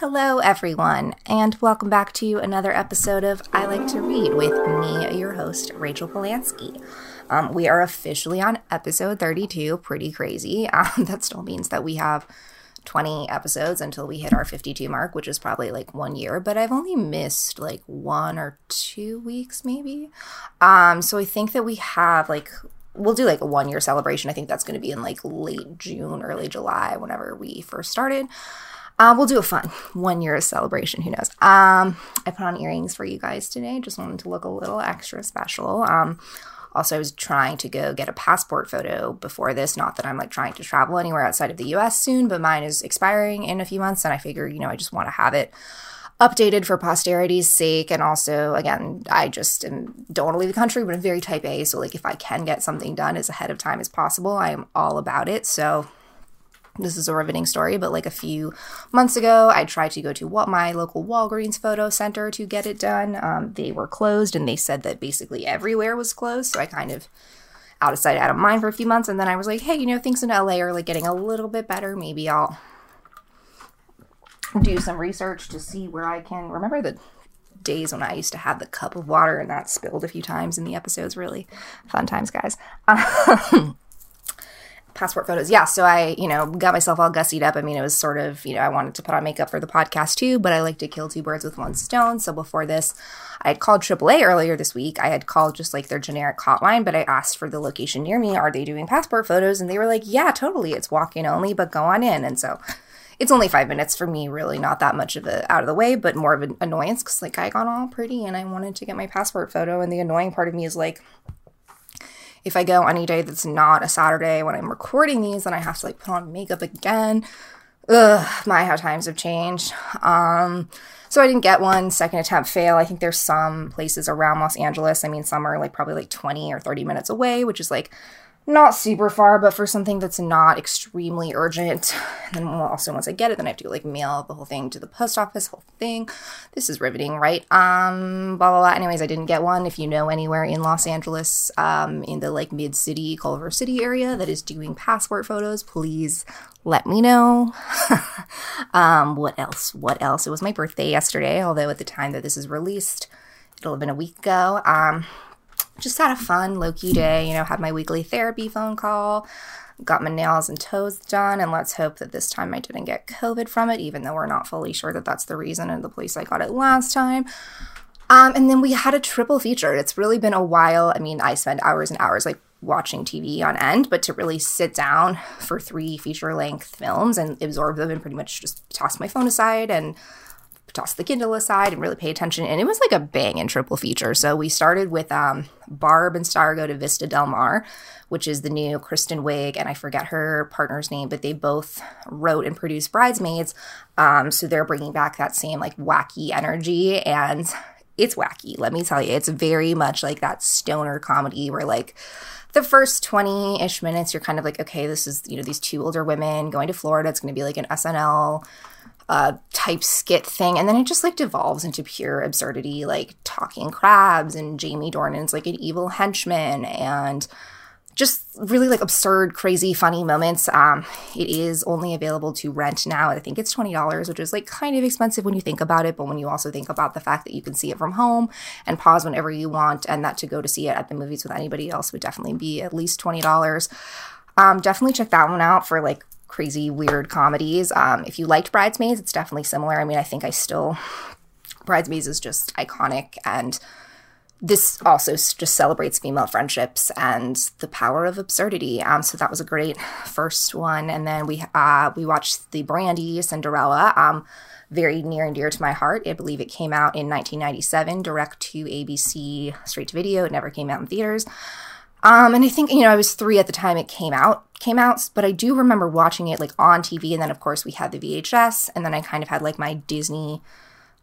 Hello, everyone, and welcome back to another episode of I Like to Read with me, your host, Rachel Polanski. Um, we are officially on episode 32, pretty crazy. Um, that still means that we have 20 episodes until we hit our 52 mark, which is probably like one year, but I've only missed like one or two weeks, maybe. Um, so I think that we have like we'll do like a one year celebration. I think that's going to be in like late June, early July, whenever we first started. Uh, we'll do a fun one year celebration. Who knows? Um, I put on earrings for you guys today. Just wanted to look a little extra special. Um, also, I was trying to go get a passport photo before this. Not that I'm like trying to travel anywhere outside of the US soon, but mine is expiring in a few months. And I figure, you know, I just want to have it updated for posterity's sake. And also, again, I just am, don't want to leave the country, but I'm very type A. So, like, if I can get something done as ahead of time as possible, I am all about it. So, this is a riveting story, but like a few months ago, I tried to go to what my local Walgreens photo center to get it done. Um, they were closed, and they said that basically everywhere was closed. So I kind of out of sight, out of mind for a few months, and then I was like, hey, you know, things in LA are like getting a little bit better. Maybe I'll do some research to see where I can remember the days when I used to have the cup of water and that spilled a few times in the episodes. Really fun times, guys. passport photos. Yeah, so I, you know, got myself all gussied up. I mean, it was sort of, you know, I wanted to put on makeup for the podcast too, but I like to kill two birds with one stone. So before this, I had called AAA earlier this week. I had called just like their generic hotline, but I asked for the location near me. Are they doing passport photos? And they were like, yeah, totally. It's walk in only, but go on in. And so it's only five minutes for me, really not that much of a out of the way, but more of an annoyance because like I got all pretty and I wanted to get my passport photo. And the annoying part of me is like, if I go any day that's not a Saturday when I'm recording these, then I have to like put on makeup again. Ugh, my how times have changed. Um, so I didn't get one. Second attempt fail. I think there's some places around Los Angeles. I mean, some are like probably like 20 or 30 minutes away, which is like not super far, but for something that's not extremely urgent. And then also once I get it, then I have to like mail the whole thing to the post office, whole thing. This is riveting, right? Um, blah blah blah. Anyways, I didn't get one. If you know anywhere in Los Angeles, um, in the like mid city, Culver City area that is doing passport photos, please let me know. um, what else? What else? It was my birthday yesterday, although at the time that this is released, it'll have been a week ago. Um, just had a fun, low key day. You know, had my weekly therapy phone call, got my nails and toes done, and let's hope that this time I didn't get COVID from it, even though we're not fully sure that that's the reason and the place I got it last time. Um, and then we had a triple feature. It's really been a while. I mean, I spend hours and hours like watching TV on end, but to really sit down for three feature length films and absorb them and pretty much just toss my phone aside and toss the Kindle aside and really pay attention. And it was like a bang and triple feature. So we started with um, Barb and Star go to Vista Del Mar, which is the new Kristen Wiig, and I forget her partner's name, but they both wrote and produced Bridesmaids. Um, so they're bringing back that same like wacky energy. And it's wacky, let me tell you. It's very much like that stoner comedy where like the first 20 ish minutes, you're kind of like, okay, this is, you know, these two older women going to Florida. It's going to be like an SNL uh, type skit thing. And then it just like devolves into pure absurdity, like talking crabs and Jamie Dornan's like an evil henchman and just really like absurd, crazy, funny moments. Um, it is only available to rent now. I think it's $20, which is like kind of expensive when you think about it. But when you also think about the fact that you can see it from home and pause whenever you want, and that to go to see it at the movies with anybody else would definitely be at least $20. Um, definitely check that one out for like crazy, weird comedies. Um, if you liked Bridesmaids, it's definitely similar. I mean, I think I still. Bridesmaids is just iconic and this also just celebrates female friendships and the power of absurdity. Um, so that was a great first one, and then we uh, we watched the Brandy Cinderella. Um, very near and dear to my heart. I believe it came out in 1997, direct to ABC, straight to video. It never came out in theaters. Um, and I think, you know, I was three at the time it came out, came out, but I do remember watching it like on TV. And then, of course, we had the VHS. And then I kind of had like my Disney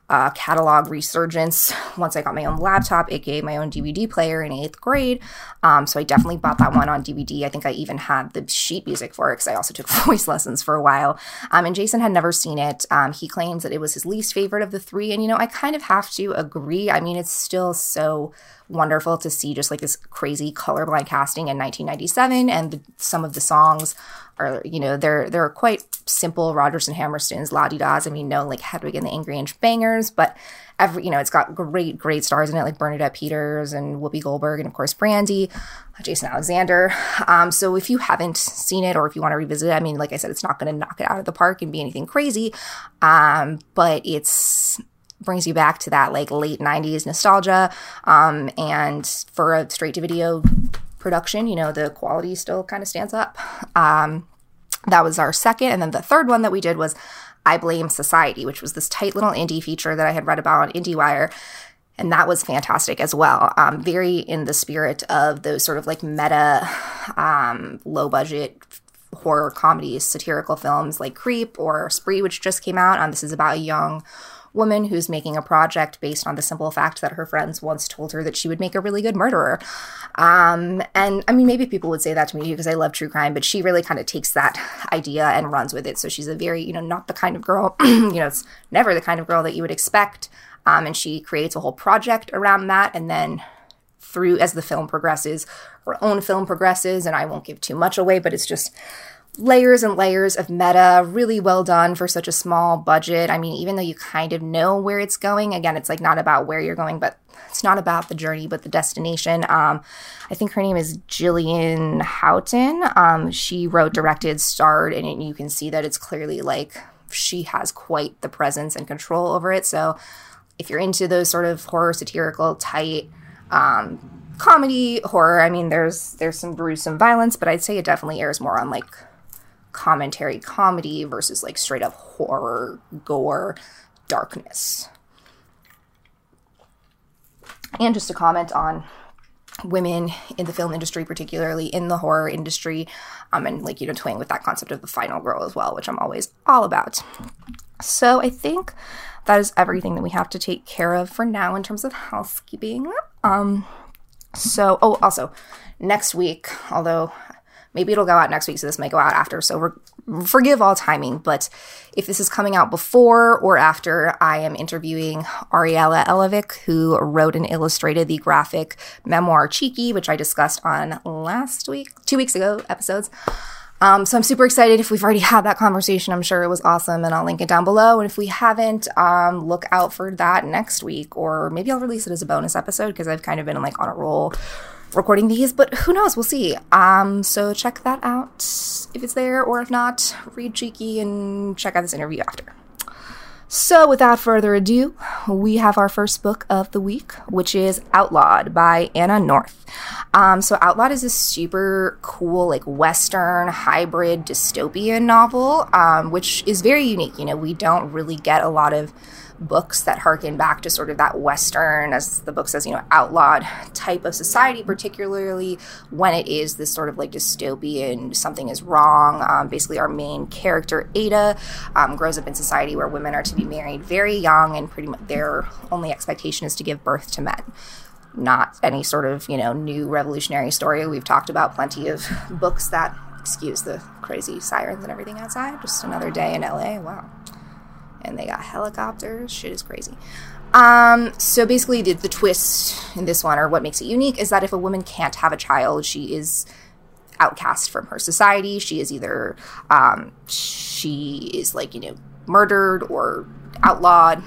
uh, catalog resurgence once I got my own laptop, aka my own DVD player in eighth grade. Um, so I definitely bought that one on DVD. I think I even had the sheet music for it because I also took voice lessons for a while. Um, and Jason had never seen it. Um, he claims that it was his least favorite of the three. And, you know, I kind of have to agree. I mean, it's still so wonderful to see just like this crazy colorblind casting in 1997 and the, some of the songs are you know they're they're quite simple Rodgers and Hammerstein's la di das. I mean, no like Hedwig and the Angry Inch bangers, but every you know it's got great great stars in it like Bernadette Peters and Whoopi Goldberg and of course Brandy, Jason Alexander. Um, so if you haven't seen it or if you want to revisit it, I mean, like I said, it's not going to knock it out of the park and be anything crazy, um, but it's brings you back to that like late 90s nostalgia um, and for a straight to video production you know the quality still kind of stands up. Um, that was our second. And then the third one that we did was i blame society which was this tight little indie feature that i had read about on indiewire. And that was fantastic as well. Um, very in the spirit of those sort of like meta um, low budget horror comedies satirical films like creep or spree which just came out. Um, this is about a young woman who's making a project based on the simple fact that her friends once told her that she would make a really good murderer. Um, and I mean, maybe people would say that to me because I love true crime, but she really kind of takes that idea and runs with it. So she's a very, you know, not the kind of girl, you know, it's never the kind of girl that you would expect. Um, and she creates a whole project around that. And then through as the film progresses, her own film progresses, and I won't give too much away, but it's just layers and layers of meta, really well done for such a small budget. I mean, even though you kind of know where it's going, again, it's like not about where you're going, but it's not about the journey, but the destination. Um, I think her name is Jillian Houghton. Um, she wrote, directed, starred, and you can see that it's clearly like she has quite the presence and control over it. So if you're into those sort of horror, satirical, tight, um, comedy horror, I mean, there's there's some gruesome violence, but I'd say it definitely airs more on like commentary comedy versus like straight up horror, gore, darkness. And just to comment on women in the film industry, particularly in the horror industry, um, and like, you know, toying with that concept of the final girl as well, which I'm always all about. So I think that is everything that we have to take care of for now in terms of housekeeping. Um, so, oh, also, next week, although Maybe it'll go out next week, so this might go out after. So forgive all timing. But if this is coming out before or after, I am interviewing Ariella Elovic, who wrote and illustrated the graphic memoir Cheeky, which I discussed on last week, two weeks ago episodes. Um, so I'm super excited. If we've already had that conversation, I'm sure it was awesome, and I'll link it down below. And if we haven't, um, look out for that next week, or maybe I'll release it as a bonus episode because I've kind of been like on a roll recording these, but who knows? We'll see. Um, so check that out if it's there, or if not, read Cheeky and check out this interview after. So, without further ado, we have our first book of the week, which is Outlawed by Anna North. Um, so, Outlawed is a super cool, like Western hybrid dystopian novel, um, which is very unique. You know, we don't really get a lot of books that harken back to sort of that Western, as the book says, you know, outlawed type of society, particularly when it is this sort of like dystopian, something is wrong. Um, basically, our main character, Ada, um, grows up in society where women are to be married very young, and pretty much their only expectation is to give birth to men. Not any sort of you know new revolutionary story. We've talked about plenty of books that excuse the crazy sirens and everything outside. Just another day in la wow and they got helicopters. Shit is crazy. Um, so basically, the, the twist in this one, or what makes it unique, is that if a woman can't have a child, she is outcast from her society. She is either um, she is like you know murdered or outlawed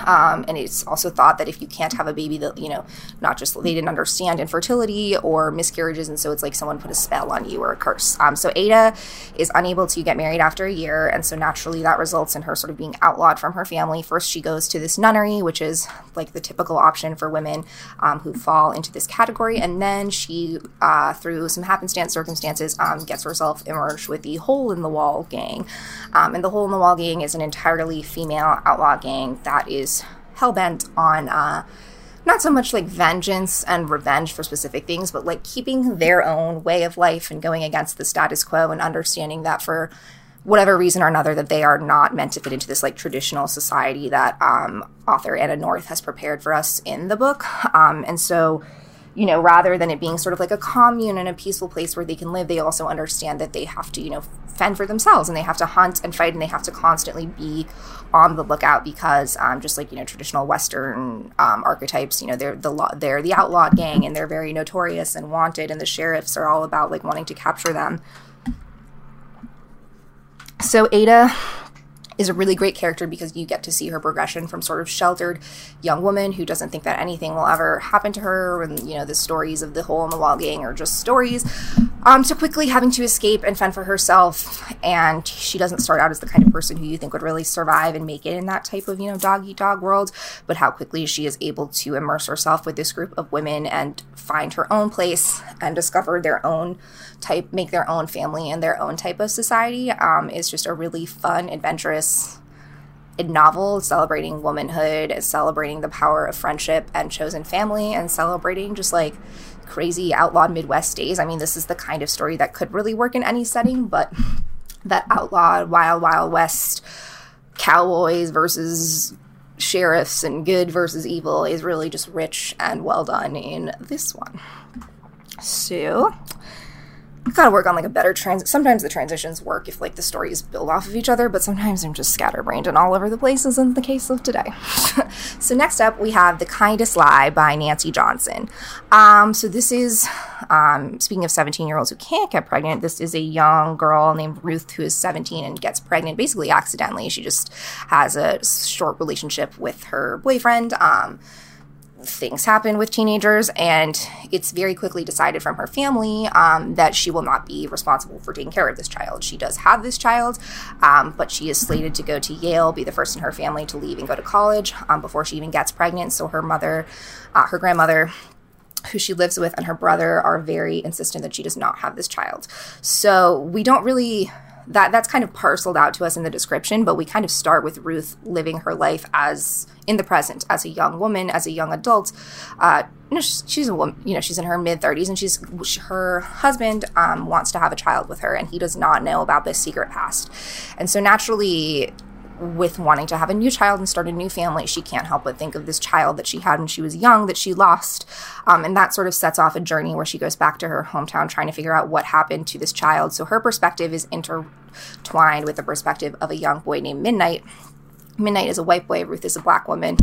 um, and it's also thought that if you can't have a baby, that you know, not just they didn't understand infertility or miscarriages, and so it's like someone put a spell on you or a curse. Um, so Ada is unable to get married after a year, and so naturally that results in her sort of being outlawed from her family. First, she goes to this nunnery, which is like the typical option for women um, who fall into this category, and then she, uh, through some happenstance circumstances, um, gets herself immersed with the Hole in the Wall gang, um, and the Hole in the Wall gang is an entirely female outlaw gang that is is hell bent on uh, not so much like vengeance and revenge for specific things, but like keeping their own way of life and going against the status quo and understanding that for whatever reason or another that they are not meant to fit into this like traditional society that um, author Anna North has prepared for us in the book. Um, and so you know, rather than it being sort of like a commune and a peaceful place where they can live, they also understand that they have to, you know, fend for themselves and they have to hunt and fight and they have to constantly be on the lookout because, um, just like you know, traditional Western um, archetypes, you know, they're the they're the outlaw gang and they're very notorious and wanted, and the sheriffs are all about like wanting to capture them. So Ada is a really great character because you get to see her progression from sort of sheltered young woman who doesn't think that anything will ever happen to her and you know the stories of the hole in the wall gang are just stories. Um, to quickly having to escape and fend for herself and she doesn't start out as the kind of person who you think would really survive and make it in that type of you know dog eat dog world but how quickly she is able to immerse herself with this group of women and find her own place and discover their own type make their own family and their own type of society um, is just a really fun adventurous novel celebrating womanhood celebrating the power of friendship and chosen family and celebrating just like crazy outlawed midwest days. I mean this is the kind of story that could really work in any setting but that outlawed wild wild west cowboys versus sheriffs and good versus evil is really just rich and well done in this one. So gotta work on like a better trans. Sometimes the transitions work if like the stories build off of each other, but sometimes I'm just scatterbrained and all over the place, as in the case of today. so next up, we have "The Kindest Lie" by Nancy Johnson. Um, so this is um, speaking of 17 year olds who can't get pregnant. This is a young girl named Ruth who is 17 and gets pregnant basically accidentally. She just has a short relationship with her boyfriend. Um, things happen with teenagers, and it's very quickly decided from her family um, that she will not be responsible for taking care of this child. She does have this child, um, but she is slated to go to Yale, be the first in her family to leave and go to college um, before she even gets pregnant. So her mother, uh, her grandmother, who she lives with and her brother are very insistent that she does not have this child. So we don't really that that's kind of parceled out to us in the description, but we kind of start with Ruth living her life as in the present as a young woman, as a young adult. Uh, she's, a woman, you know, she's in her mid 30s and she's her husband um, wants to have a child with her and he does not know about this secret past. And so naturally with wanting to have a new child and start a new family, she can't help but think of this child that she had when she was young that she lost. Um, and that sort of sets off a journey where she goes back to her hometown trying to figure out what happened to this child. So her perspective is intertwined with the perspective of a young boy named Midnight. Midnight is a white boy, Ruth is a black woman.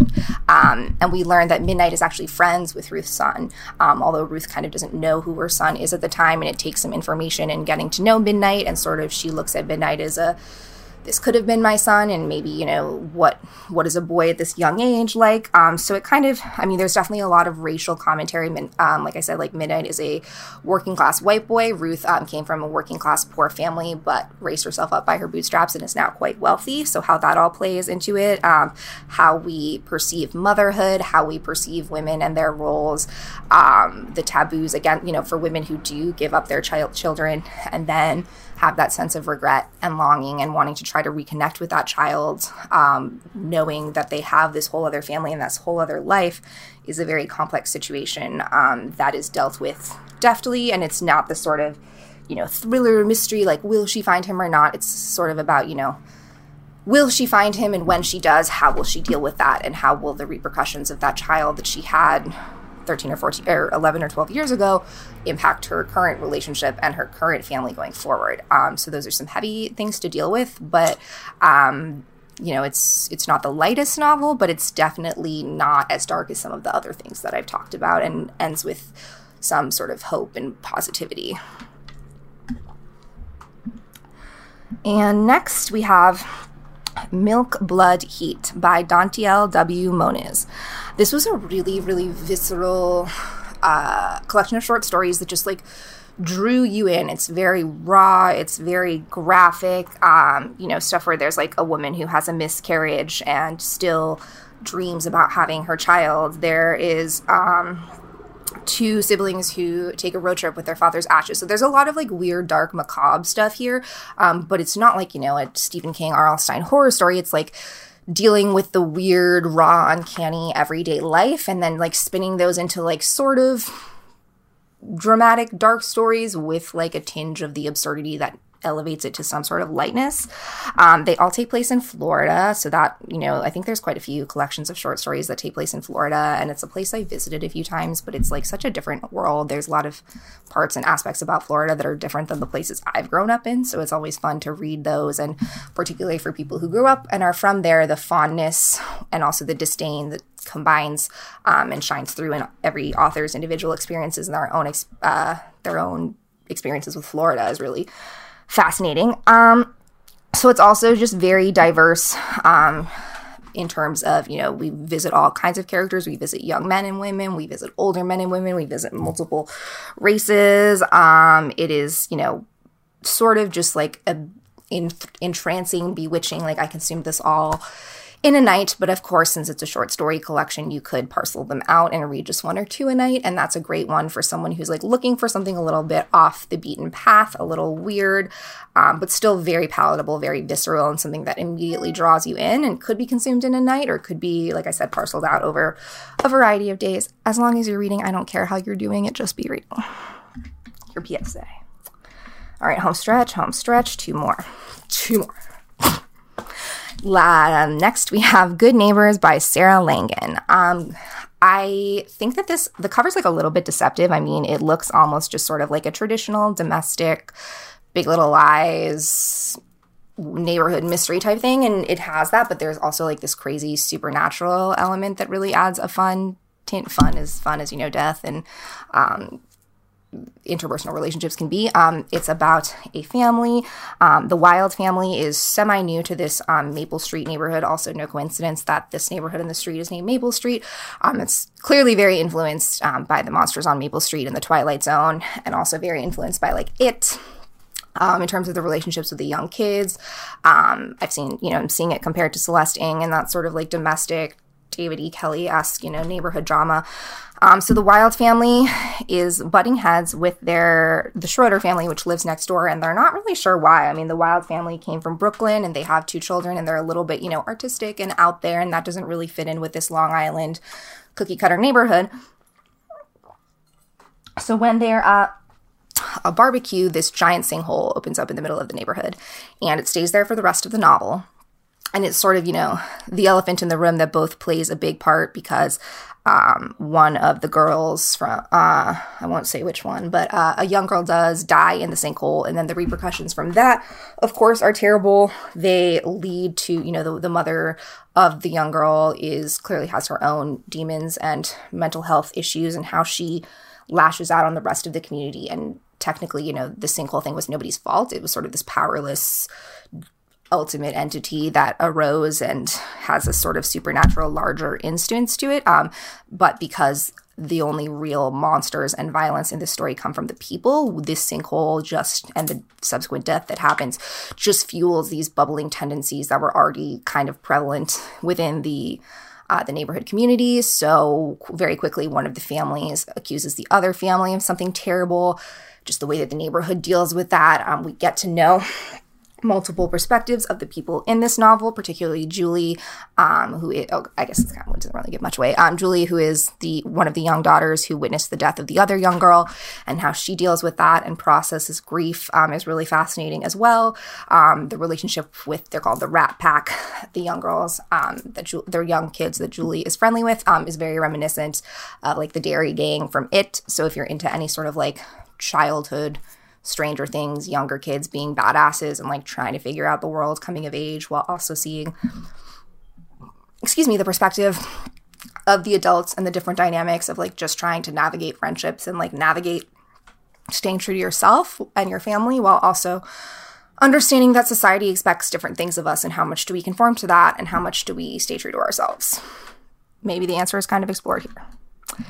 Um, and we learn that Midnight is actually friends with Ruth's son, um, although Ruth kind of doesn't know who her son is at the time. And it takes some information in getting to know Midnight. And sort of she looks at Midnight as a this could have been my son and maybe you know what what is a boy at this young age like? Um, so it kind of i mean there's definitely a lot of racial commentary. Um, like i said like midnight is a working class white boy. Ruth um, came from a working class poor family but raised herself up by her bootstraps and is now quite wealthy. So how that all plays into it um, how we perceive motherhood how we perceive women and their roles um, the taboos again you know for women who do give up their child children. And then have that sense of regret and longing and wanting to try to reconnect with that child, um, knowing that they have this whole other family and this whole other life is a very complex situation um, that is dealt with deftly. And it's not the sort of, you know, thriller mystery like, will she find him or not? It's sort of about, you know, will she find him and when she does how will she deal with that and how will the repercussions of that child that she had 13 or 14 or 11 or 12 years ago impact her current relationship and her current family going forward. Um, so those are some heavy things to deal with, but um, you know, it's it's not the lightest novel, but it's definitely not as dark as some of the other things that I've talked about, and ends with some sort of hope and positivity. And next we have Milk, Blood, Heat by Dantiel W. Moniz. This was a really, really visceral uh, collection of short stories that just like drew you in. It's very raw, it's very graphic, um, you know, stuff where there's like a woman who has a miscarriage and still dreams about having her child. There is um, two siblings who take a road trip with their father's ashes. So there's a lot of like weird, dark, macabre stuff here. Um, but it's not like, you know, a Stephen King, R.L. Stine horror story. It's like dealing with the weird, raw, uncanny everyday life and then like spinning those into like sort of dramatic, dark stories with like a tinge of the absurdity that elevates it to some sort of lightness. Um, they all take place in Florida, so that you know, I think there's quite a few collections of short stories that take place in Florida, and it's a place I visited a few times, but it's like such a different world. There's a lot of parts and aspects about Florida that are different than the places I've grown up in, so it's always fun to read those, and particularly for people who grew up and are from there, the fondness and also the disdain that combines um, and shines through in every author's individual experiences and their own uh, their own experiences with Florida is really fascinating. Um, so it's also just very diverse. Um, in terms of, you know, we visit all kinds of characters. We visit young men and women. We visit older men and women. We visit multiple races. Um, it is, you know, sort of just like a entrancing, bewitching. Like I consumed this all in a night. But of course, since it's a short story collection, you could parcel them out and read just one or two a night. And that's a great one for someone who's like looking for something a little bit off the beaten path, a little weird, um, but still very palatable, very visceral, and something that immediately draws you in and could be consumed in a night or could be, like I said, parceled out over a variety of days. As long as you're reading, I don't care how you're doing it, just be reading. Your PSA. All right, home stretch, home stretch, two more. Two more. La, next, we have Good Neighbors by Sarah Langan. Um, I think that this the cover's like a little bit deceptive. I mean, it looks almost just sort of like a traditional domestic Big Little Lies neighborhood mystery type thing, and it has that. But there's also like this crazy supernatural element that really adds a fun tint. Fun is fun as you know, death and um, interpersonal relationships can be. Um, it's about a family. Um, the Wilde family is semi new to this um, Maple Street neighborhood. Also, no coincidence that this neighborhood in the street is named Maple Street. Um, it's clearly very influenced um, by the monsters on Maple Street and the Twilight Zone, and also very influenced by like it. Um, in terms of the relationships with the young kids, I've seen, you know, I'm seeing it compared to Celeste Ng and that sort of like domestic David E. Kelley esque, you know, neighborhood drama. Um, so the Wilde family is butting heads with their the Schroeder family, which lives next door, and they're not really sure why. I mean, the Wilde family came from Brooklyn, and they have two children, and they're a little bit, you know, artistic and out there, and that doesn't really fit in with this Long Island cookie cutter neighborhood. So when they're at a barbecue, this giant sinkhole opens up in the middle of the neighborhood, and it stays there for the rest of the novel and it's sort of you know the elephant in the room that both plays a big part because um, one of the girls from uh, I won't say which one, but uh, a young girl does die in the sinkhole, and then the repercussions from that, of course, are terrible. They lead to you know the, the mother of the young girl is clearly has her own demons and mental health issues, and how she lashes out on the rest of the community. And technically, you know, the sinkhole thing was nobody's fault. It was sort of this powerless ultimate entity that arose and has a sort of supernatural larger instance to it. Um, but because the only real monsters and violence in this story come from the people, this sinkhole just and the subsequent death that happens just fuels these bubbling tendencies that were already kind of prevalent within the uh, the neighborhood community. So very quickly, one of the families accuses the other family of something terrible. Just the way that the neighborhood deals with that, um, we get to know multiple perspectives of the people in this novel, particularly Julie, um, oh, I guess it's kind of doesn't really give much away. Um, Julie, who is the one of the young daughters who witnessed the death of the other young girl, and how she deals with that and processes grief um, is really fascinating as well. Um, the relationship with they're called the Rat Pack, the young girls, um, that Ju- they're young kids that Julie is friendly with, um, is very reminiscent of like the Derry Gang from It. So if you're into any sort of like childhood Stranger Things, younger kids being badasses and like trying to figure out the world coming of age while also seeing, excuse me, the perspective of the adults and the different dynamics of like just trying to navigate friendships and like navigate staying true to yourself and your family while also understanding that society expects different things of us and how much do we conform to that and how much do we stay true to ourselves. Maybe the answer is kind of explored here.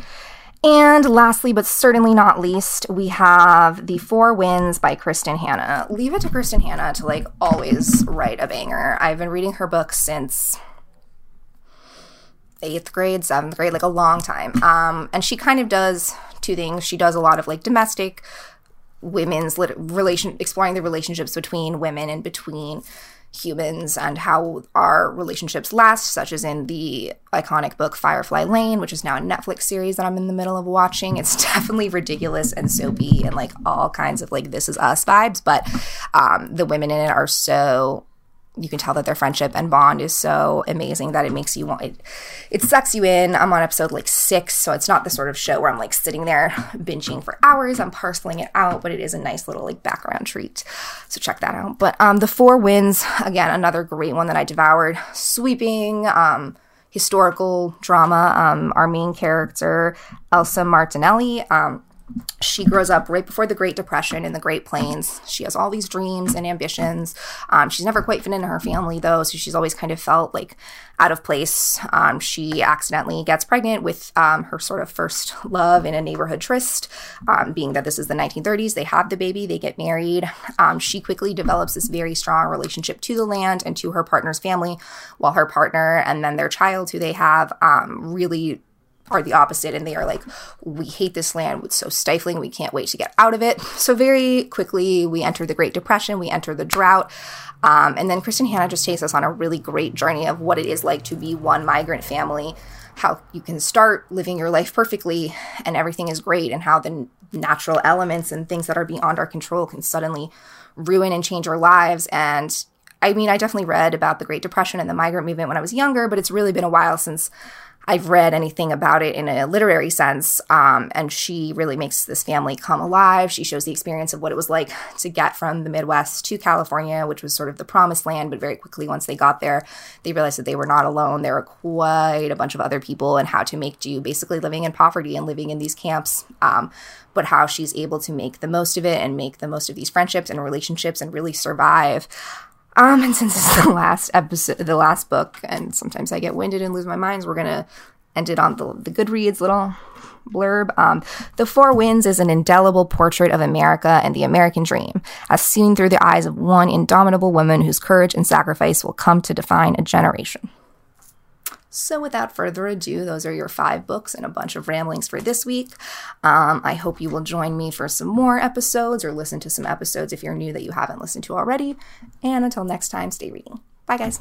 And lastly, but certainly not least, we have The Four Winds by Kristin Hannah. Leave it to Kristin Hannah to like always write a banger. I've been reading her books since eighth grade, seventh grade, like a long time. Um, and she kind of does two things. She does a lot of like domestic women's lit- relation, exploring the relationships between women and between humans and how our relationships last, such as in the iconic book Firefly Lane, which is now a Netflix series that I'm in the middle of watching. It's definitely ridiculous and soapy and like all kinds of like This Is Us vibes, but um, the women in it are so you can tell that their friendship and bond is so amazing that it makes you want it it sucks you in. I'm on episode like six so it's not the sort of show where i'm like sitting there binging for hours. I'm parceling it out but it is a nice little like background treat. So check that out. But um the four winds again another great one that i devoured. Sweeping um historical drama um our main character elsa martinelli um she grows up right before the Great Depression in the Great Plains. She has all these dreams and ambitions. Um, she's never quite fit into her family, though, so she's always kind of felt like out of place. Um, she accidentally gets pregnant with um, her sort of first love in a neighborhood tryst, um, being that this is the 1930s. They have the baby, they get married. Um, she quickly develops this very strong relationship to the land and to her partner's family, while her partner and then their child, who they have, um, really are the opposite and they are like we hate this land. It's so stifling. We can't wait to get out of it. So very quickly we enter the great depression. We enter the drought. Um, and then kristin hannah just takes us on a really great journey of what it is like to be one migrant family how you can start living your life perfectly and everything is great and how the natural elements and things that are beyond our control can suddenly ruin and change our lives. And I mean, I definitely read about the Great Depression and the migrant movement when I was younger, but it's really been a while since I've read anything about it in a literary sense. Um, and she really makes this family come alive. She shows the experience of what it was like to get from the Midwest to California, which was sort of the promised land. But very quickly, once they got there, they realized that they were not alone. There were quite a bunch of other people and how to make do, basically living in poverty and living in these camps. Um, but how she's able to make the most of it and make the most of these friendships and relationships and really survive. Um, and since it's the last episode, the last book, and sometimes I get winded and lose my minds, we're gonna end it on the, the Goodreads little blurb. Um, the Four Winds is an indelible portrait of America and the American dream, as seen through the eyes of one indomitable woman whose courage and sacrifice will come to define a generation. So, without further ado, those are your five books and a bunch of ramblings for this week. Um, I hope you will join me for some more episodes or listen to some episodes if you're new that you haven't listened to already. And until next time, stay reading. Bye, guys.